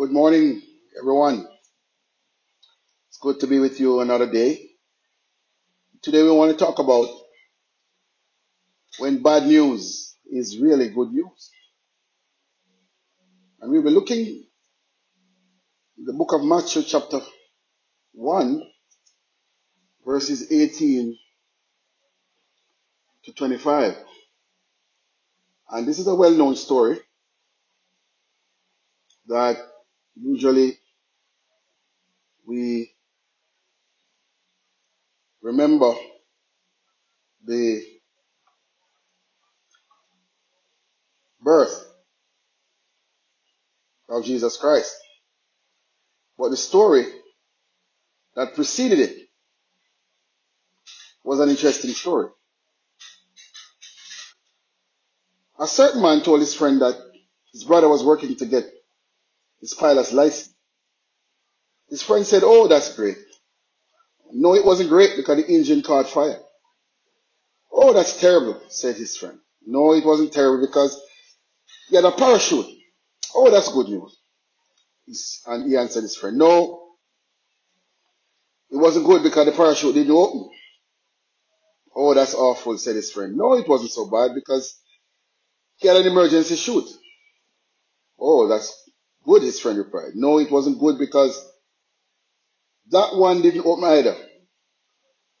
Good morning, everyone. It's good to be with you another day. Today we want to talk about when bad news is really good news. And we'll be looking in the book of Matthew chapter 1 verses 18 to 25. And this is a well-known story that usually we remember the birth of Jesus Christ. But the story that preceded it was an interesting story. A certain man told his friend that his brother was working to get his pilot's license. His friend said, Oh, that's great. No, it wasn't great because the engine caught fire. Oh, that's terrible, said his friend. No, it wasn't terrible because he had a parachute. Oh, that's good news. And he answered his friend, No, it wasn't good because the parachute didn't open. Oh, that's awful, said his friend. No, it wasn't so bad because he had an emergency chute. Oh, that's good, his friend replied. No, it wasn't good because that one didn't open either.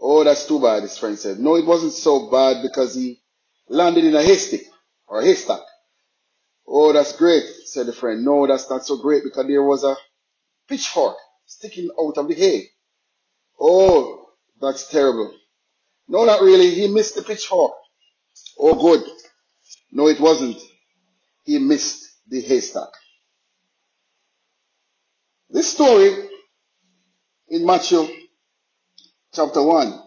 Oh, that's too bad, his friend said. No, it wasn't so bad because he landed in a haystack or a haystack. Oh, that's great, said the friend. No, that's not so great because there was a pitchfork sticking out of the hay. Oh, that's terrible. No, not really. He missed the pitchfork. Oh, good. No, it wasn't. He missed the haystack. This story in Matthew chapter 1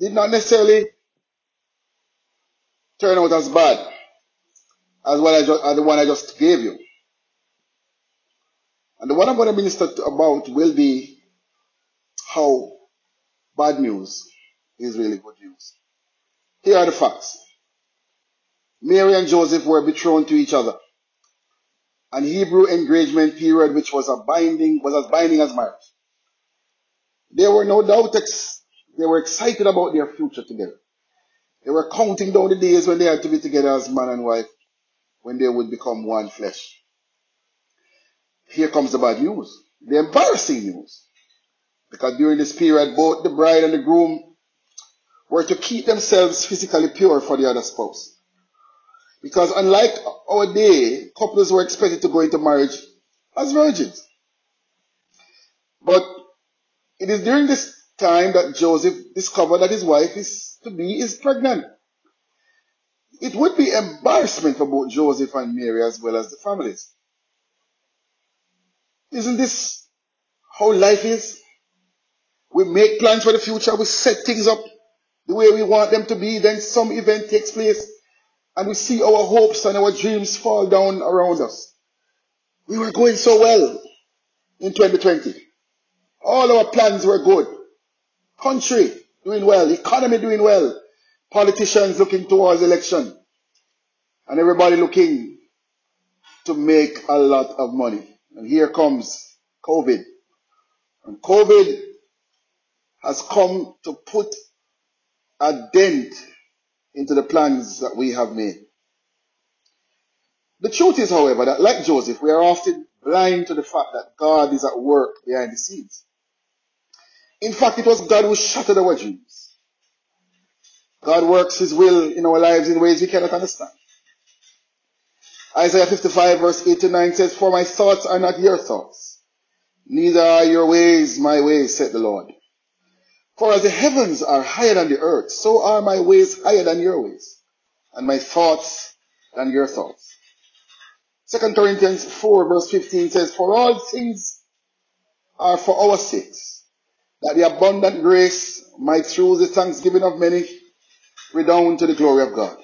did not necessarily turn out as bad as what I just, as the one I just gave you. And the one I'm going to minister about will be how bad news is really good news. Here are the facts. Mary and Joseph were betrothed to each other. An Hebrew engagement period which was a binding was as binding as marriage. They were no doubt ex- they were excited about their future together. They were counting down the days when they had to be together as man and wife, when they would become one flesh. Here comes the bad news, the embarrassing news. Because during this period, both the bride and the groom were to keep themselves physically pure for the other spouse. Because unlike our day, couples were expected to go into marriage as virgins. But it is during this time that Joseph discovered that his wife is to be is pregnant. It would be embarrassment for both Joseph and Mary as well as the families. Isn't this how life is? We make plans for the future, we set things up the way we want them to be, then some event takes place and we see our hopes and our dreams fall down around us. We were going so well in 2020. All our plans were good. Country doing well, economy doing well, politicians looking towards election, and everybody looking to make a lot of money. And here comes COVID. And COVID has come to put a dent into the plans that we have made. The truth is, however, that like Joseph, we are often blind to the fact that God is at work behind the scenes. In fact, it was God who shattered our dreams. God works His will in our lives in ways we cannot understand. Isaiah 55 verse 8 to 9 says, For my thoughts are not your thoughts, neither are your ways my ways, said the Lord. For as the heavens are higher than the earth, so are my ways higher than your ways, and my thoughts than your thoughts. 2 Corinthians 4 verse 15 says, For all things are for our sakes, that the abundant grace might through the thanksgiving of many redound to the glory of God.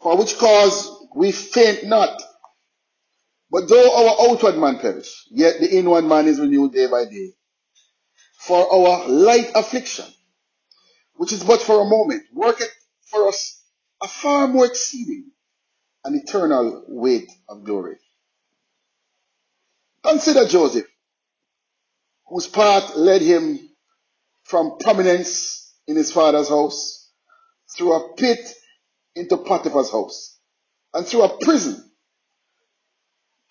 For which cause we faint not, but though our outward man perish, yet the inward man is renewed day by day. For our light affliction, which is but for a moment, worketh for us a far more exceeding and eternal weight of glory. Consider Joseph, whose path led him from prominence in his father's house through a pit into Potiphar's house and through a prison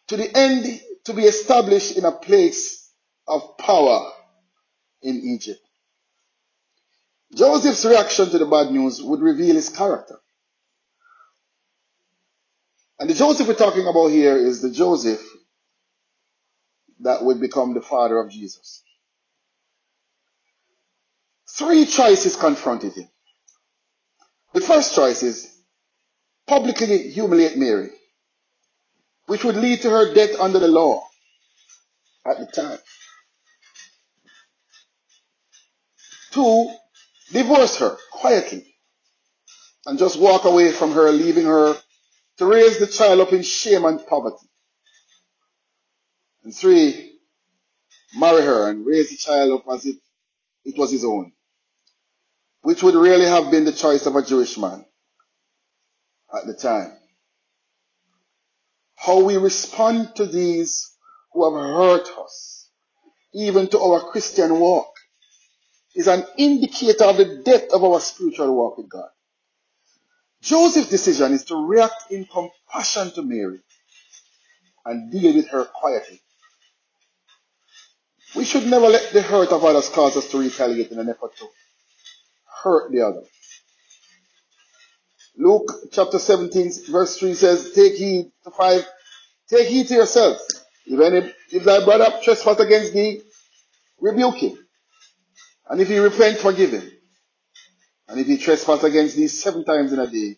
to the end to be established in a place of power in Egypt. Joseph's reaction to the bad news would reveal his character. And the Joseph we're talking about here is the Joseph that would become the father of Jesus. Three choices confronted him. The first choice is publicly humiliate Mary, which would lead to her death under the law at the time. Two, divorce her quietly and just walk away from her, leaving her to raise the child up in shame and poverty. And three, marry her and raise the child up as if it was his own, which would really have been the choice of a Jewish man at the time. How we respond to these who have hurt us, even to our Christian walk, is an indicator of the depth of our spiritual walk with God. Joseph's decision is to react in compassion to Mary and deal with her quietly. We should never let the hurt of others cause us to retaliate in an effort to hurt the other. Luke chapter 17 verse 3 says, Take heed to 5, take heed to yourself. If any, if thy brother trespass against thee, rebuke him. And if he repent, forgive him. And if he trespass against thee seven times in a day,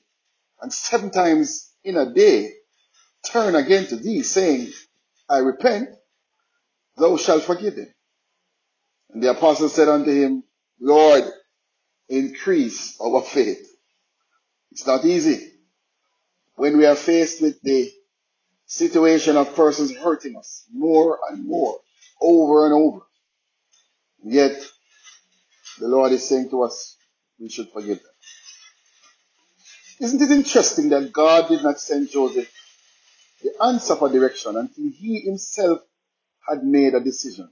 and seven times in a day turn again to thee, saying, I repent, thou shalt forgive him. And the apostle said unto him, Lord, increase our faith. It's not easy when we are faced with the situation of persons hurting us more and more, over and over. Yet, the Lord is saying to us, we should forgive them. Isn't it interesting that God did not send Joseph the answer for direction until he himself had made a decision?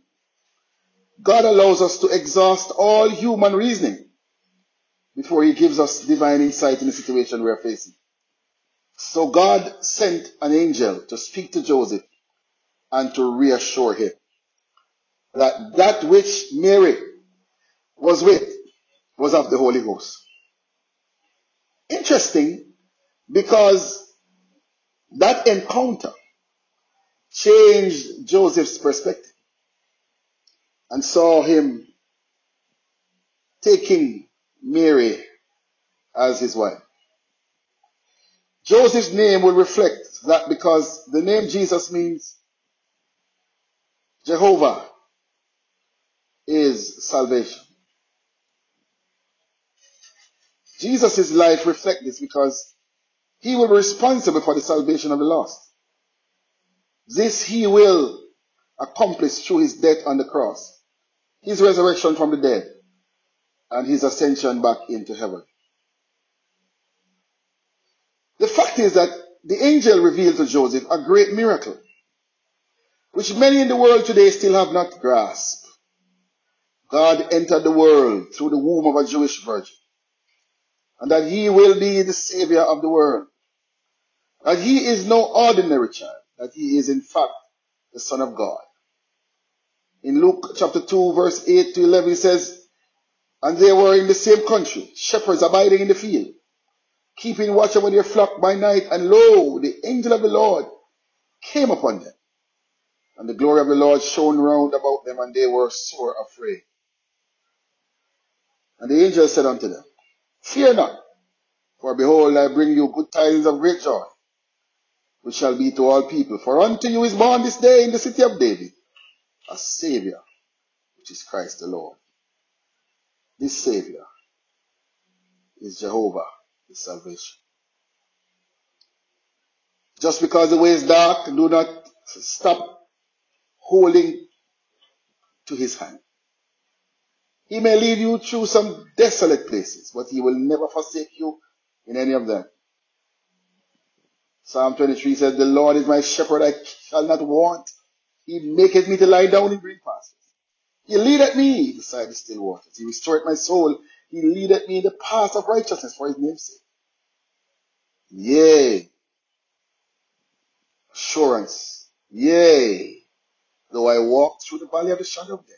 God allows us to exhaust all human reasoning before he gives us divine insight in the situation we are facing. So God sent an angel to speak to Joseph and to reassure him that that which Mary was with was of the Holy Ghost. Interesting because that encounter changed Joseph's perspective and saw him taking Mary as his wife. Joseph's name will reflect that because the name Jesus means Jehovah is salvation. Jesus' life reflects this because he will be responsible for the salvation of the lost. This he will accomplish through his death on the cross, his resurrection from the dead, and his ascension back into heaven. The fact is that the angel revealed to Joseph a great miracle, which many in the world today still have not grasped. God entered the world through the womb of a Jewish virgin, and that he will be the savior of the world. That he is no ordinary child, that he is in fact the son of God. In Luke chapter 2 verse 8 to 11 it says, And they were in the same country, shepherds abiding in the field, keeping watch over their flock by night, and lo, the angel of the Lord came upon them. And the glory of the Lord shone round about them, and they were sore afraid. And the angel said unto them, Fear not, for behold, I bring you good tidings of great joy, which shall be to all people. For unto you is born this day in the city of David a Savior, which is Christ the Lord. This Savior is Jehovah, his salvation. Just because the way is dark, do not stop holding to his hand. He may lead you through some desolate places, but he will never forsake you in any of them. Psalm 23 says, The Lord is my shepherd, I shall not want. He maketh me to lie down in green pastures. He leadeth me beside the still waters. He restored my soul. He leadeth me in the path of righteousness for his name's sake. Yea, assurance. Yea, though I walk through the valley of the shadow of death,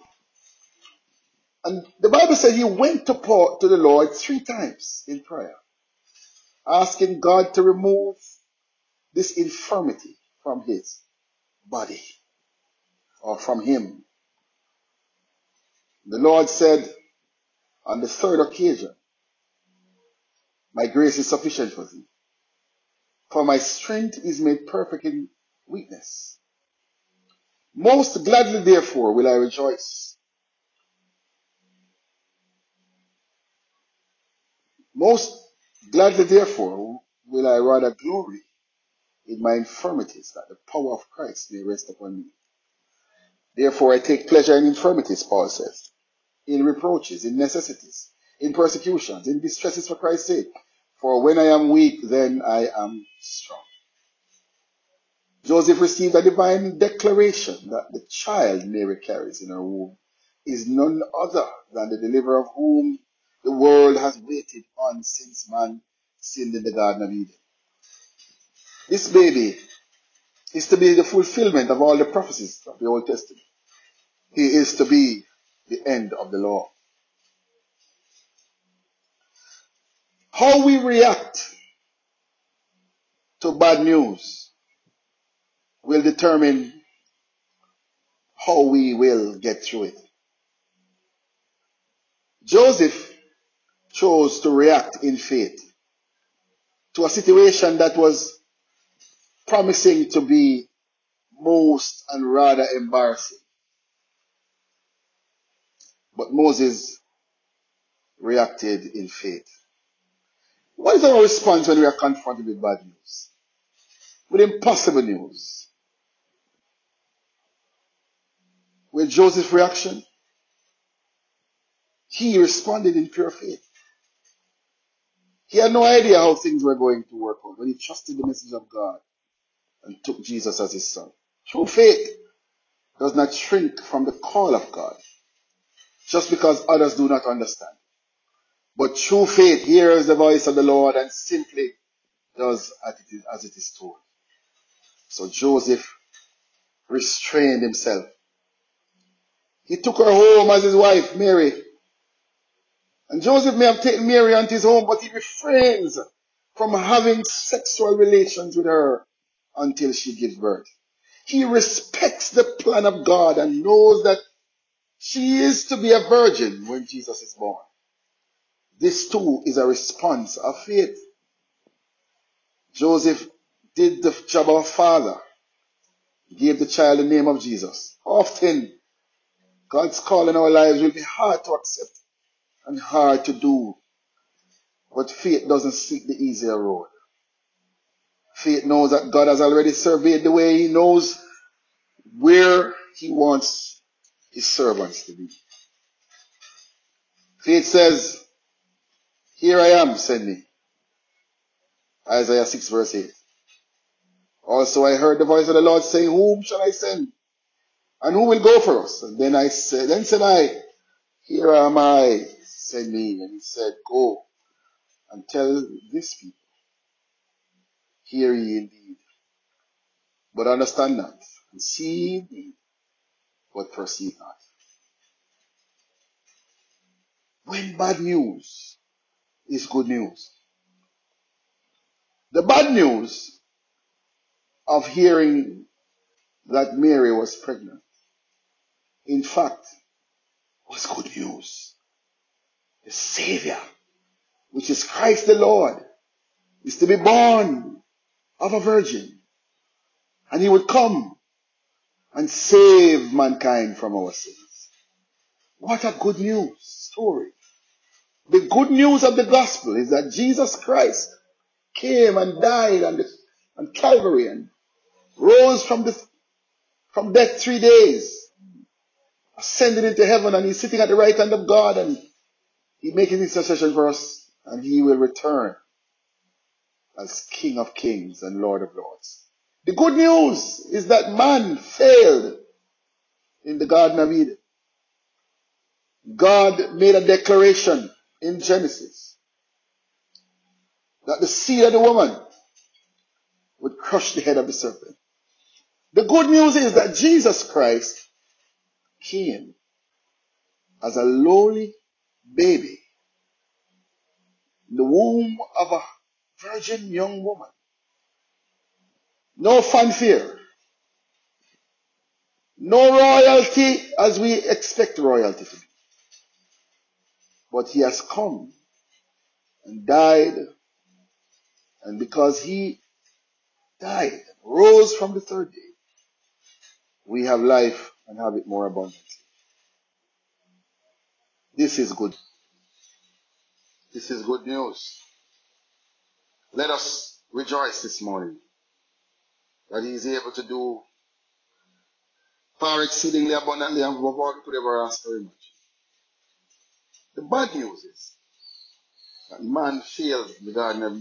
and the Bible said he went to to the Lord three times in prayer, asking God to remove this infirmity from his body or from him. The Lord said on the third occasion, My grace is sufficient for thee, for my strength is made perfect in weakness. Most gladly, therefore, will I rejoice. Most gladly, therefore, will I rather glory in my infirmities, that the power of Christ may rest upon me. Therefore, I take pleasure in infirmities, Paul says, in reproaches, in necessities, in persecutions, in distresses for Christ's sake. For when I am weak, then I am strong. Joseph received a divine declaration that the child Mary carries in her womb is none other than the deliverer of whom the world has waited on since man sinned in the Garden of Eden. This baby is to be the fulfillment of all the prophecies of the Old Testament. He is to be the end of the law. How we react to bad news will determine how we will get through it. Joseph chose to react in faith to a situation that was promising to be most and rather embarrassing. But Moses reacted in faith. What is our response when we are confronted with bad news? With impossible news? With Joseph's reaction? He responded in pure faith. He had no idea how things were going to work out, but he trusted the message of God and took Jesus as his son. True faith does not shrink from the call of God just because others do not understand. But true faith hears the voice of the Lord and simply does as it is told. So Joseph restrained himself. He took her home as his wife, Mary. And Joseph may have taken Mary into his home, but he refrains from having sexual relations with her until she gives birth. He respects the plan of God and knows that she is to be a virgin when Jesus is born. This too is a response of faith. Joseph did the job of a father, he gave the child the name of Jesus. Often, God's call in our lives will be hard to accept and hard to do, but faith doesn't seek the easier road. Faith knows that God has already surveyed the way. He knows where He wants His servants to be. Faith says, Here I am, send me. Isaiah 6 verse 8. Also I heard the voice of the Lord saying, Whom shall I send? And who will go for us? And then I said, then said I, Here am I, send me. And he said, Go and tell this people, Hear ye indeed, but understand not, and see indeed, but perceive not. When bad news is good news. The bad news of hearing that Mary was pregnant, in fact, was good news. The Savior, which is Christ the Lord, is to be born of a virgin. And he would come and save mankind from our sins. What a good news story. The good news of the gospel is that Jesus Christ came and died on, the, on Calvary and rose from the from death three days, ascended into heaven, and he's sitting at the right hand of God and he making intercession for us, and he will return as King of Kings and Lord of Lords. The good news is that man failed in the Garden of Eden. God made a declaration in Genesis that the seed of the woman would crush the head of the serpent. The good news is that Jesus Christ came as a lowly baby in the womb of a virgin young woman. No fanfare. No royalty as we expect royalty to be. But he has come and died. And because he died, rose from the third day, we have life and have it more abundantly. This is good. This is good news. Let us rejoice this morning that he is able to do far exceedingly abundantly above all we could ever ask or imagine. The bad news is that man failed the Garden of.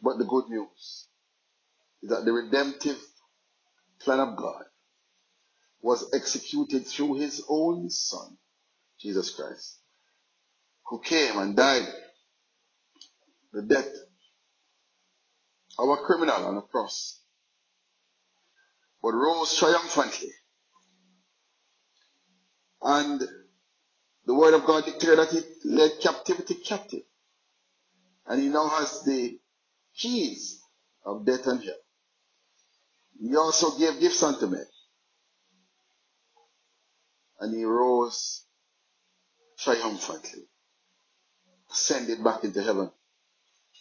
But the good news is that the redemptive plan of God was executed through his own Son, Jesus Christ, who came and died the death of a criminal on a cross, but rose triumphantly. And the word of God declared that he led captivity captive. And he now has the keys of death and hell. He also gave gifts unto men. And he rose triumphantly, ascended back into heaven,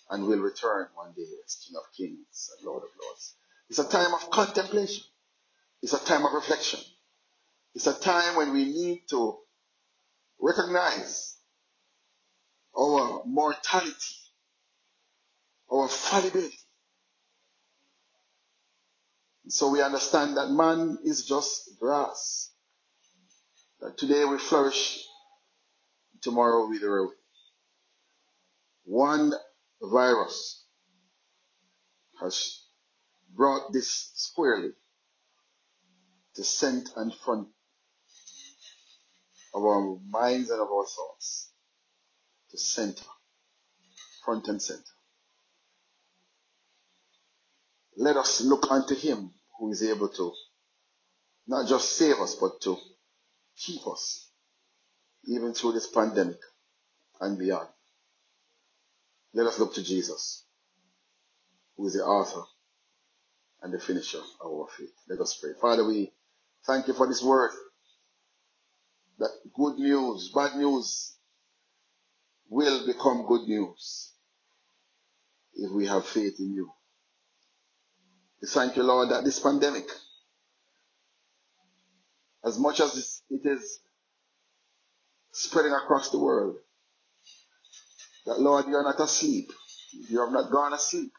and will return one day as King of Kings and Lord of Lords. It's a time of contemplation. It's a time of reflection. It's a time when we need to recognize our mortality, our fallibility. So we understand that man is just grass. That today we flourish, tomorrow we wither away. One virus has brought this squarely to center and front of our minds and of our thoughts. To center, front and center. Let us look unto him who is able to not just save us, but to keep us even through this pandemic and beyond. Let us look to Jesus, who is the author and the finisher of our faith. Let us pray. Father, we thank you for this word. That good news, bad news will become good news if we have faith in you. We thank you, Lord, that this pandemic, as much as it is spreading across the world, that Lord, you are not asleep. You have not gone asleep.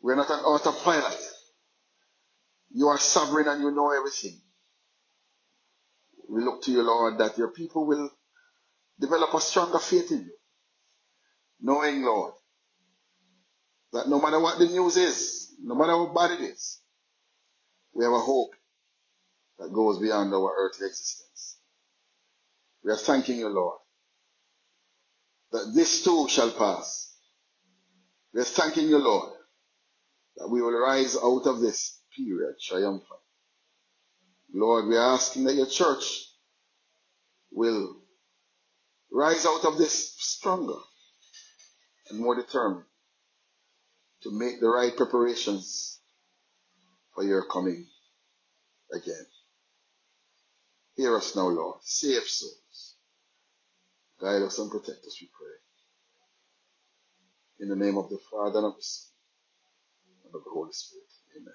We're not on autopilot. You are sovereign and you know everything. We look to you, Lord, that your people will develop a stronger faith in you. Knowing, Lord, that no matter what the news is, no matter how bad it is, we have a hope that goes beyond our earthly existence. We are thanking you, Lord, that this too shall pass. We are thanking you, Lord, that we will rise out of this period triumphant. Lord, we are asking that your church will rise out of this stronger and more determined to make the right preparations for your coming again. Hear us now, Lord. Save souls. Guide us and protect us, we pray. In the name of the Father and of the Son and of the Holy Spirit. Amen.